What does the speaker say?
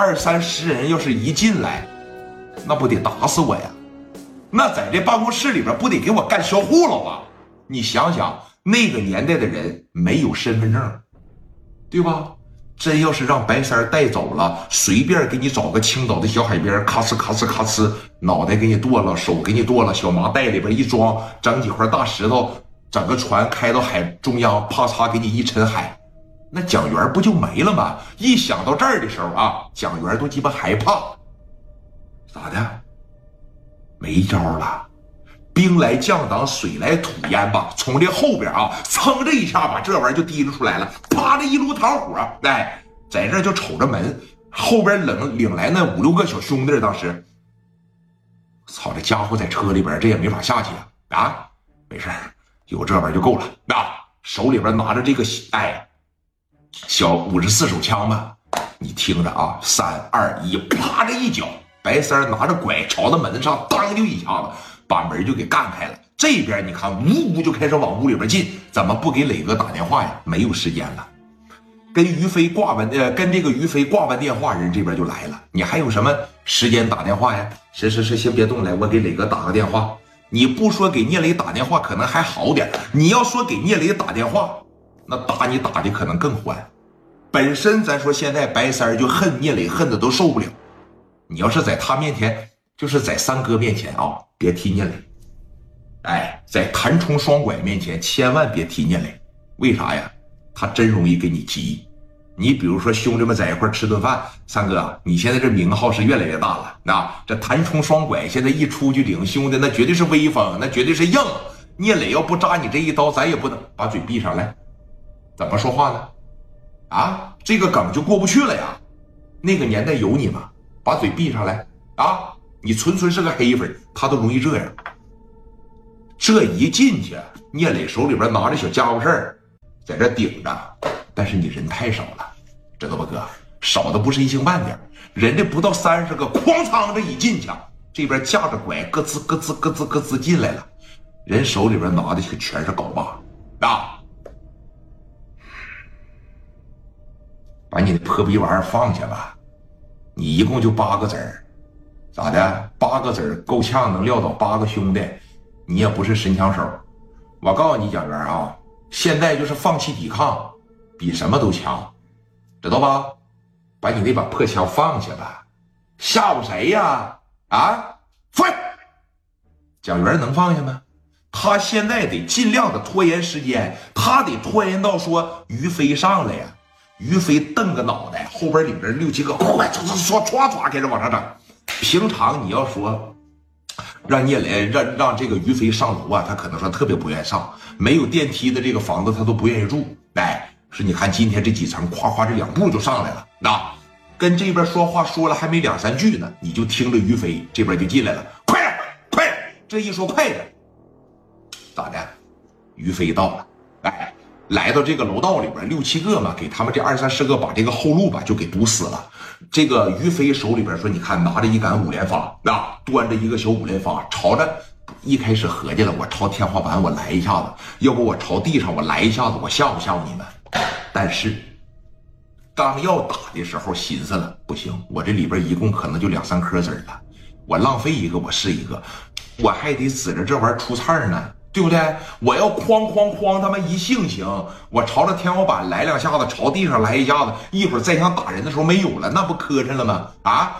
二三十人要是一进来，那不得打死我呀？那在这办公室里边不得给我干销户了吧？你想想，那个年代的人没有身份证，对吧？真要是让白三带走了，随便给你找个青岛的小海边，咔哧咔哧咔哧，脑袋给你剁了，手给你剁了，小麻袋里边一装，整几块大石头，整个船开到海中央，啪嚓给你一沉海，那蒋元不就没了吗？一想到这儿的时候啊，蒋元都鸡巴害怕，咋的？没招了，兵来将挡，水来土掩吧。从这后边啊，噌这一下把这玩意儿就提溜出来了，啪的一炉糖火，哎，在这就瞅着门后边领领来那五六个小兄弟，当时，操，这家伙在车里边，这也没法下去啊啊，没事有这玩意儿就够了啊，手里边拿着这个哎，小五十四手枪吧，你听着啊，三二一，啪这一脚。白三拿着拐朝着门上，当就一下子把门就给干开了。这边你看，呜呜就开始往屋里边进。怎么不给磊哥打电话呀？没有时间了。跟于飞挂完呃，跟这个于飞挂完电话，人这边就来了。你还有什么时间打电话呀？是是是，先别动，来，我给磊哥打个电话。你不说给聂磊打电话可能还好点，你要说给聂磊打电话，那打你打的可能更欢。本身咱说现在白三就恨聂磊，恨的都受不了。你要是在他面前，就是在三哥面前啊，别提聂磊。哎，在谭冲双拐面前，千万别提聂磊。为啥呀？他真容易给你急。你比如说兄弟们在一块吃顿饭，三哥，你现在这名号是越来越大了。那这谭冲双拐现在一出去领兄弟，那绝对是威风，那绝对是硬。聂磊要不扎你这一刀，咱也不能把嘴闭上来。怎么说话呢？啊，这个梗就过不去了呀。那个年代有你吗？把嘴闭上来啊！你纯纯是个黑粉，他都容易这样。这一进去，聂磊手里边拿着小家伙事儿，在这顶着。但是你人太少了，知道吧，哥？少的不是一星半点。人家不到三十个，哐当这一进去，这边架着拐，咯吱咯吱咯吱咯吱进来了。人手里边拿的可全是镐把破逼玩意儿放下吧。你一共就八个子儿，咋的？八个子儿够呛能撂倒八个兄弟，你也不是神枪手。我告诉你，蒋元啊，现在就是放弃抵抗，比什么都强，知道吧？把你那把破枪放下吧，吓唬谁呀？啊，放！蒋元能放下吗？他现在得尽量的拖延时间，他得拖延到说于飞上来呀。于飞瞪个脑袋，后边领着六七个，快快唰唰唰唰开始往上整。平常你要说让聂磊让让这个于飞上楼啊，他可能说特别不愿意上，没有电梯的这个房子他都不愿意住。哎，说你看今天这几层，夸夸这两步就上来了。那跟这边说话说了还没两三句呢，你就听着于飞这边就进来了，快点快点！这一说快点，咋的？于飞到了，哎。来到这个楼道里边，六七个嘛，给他们这二三十个把这个后路吧就给堵死了。这个于飞手里边说：“你看，拿着一杆五连发，那端着一个小五连发，朝着一开始合计了，我朝天花板我来一下子，要不我朝地上我来一下子，我吓唬吓唬你们。但是刚要打的时候，寻思了，不行，我这里边一共可能就两三颗子了，我浪费一个我是一个，我还得指着这玩意儿出菜呢。”对不对？我要哐哐哐，他妈一性情，我朝着天花板来两下子，朝地上来一下子，一会儿再想打人的时候没有了，那不磕碜了吗？啊！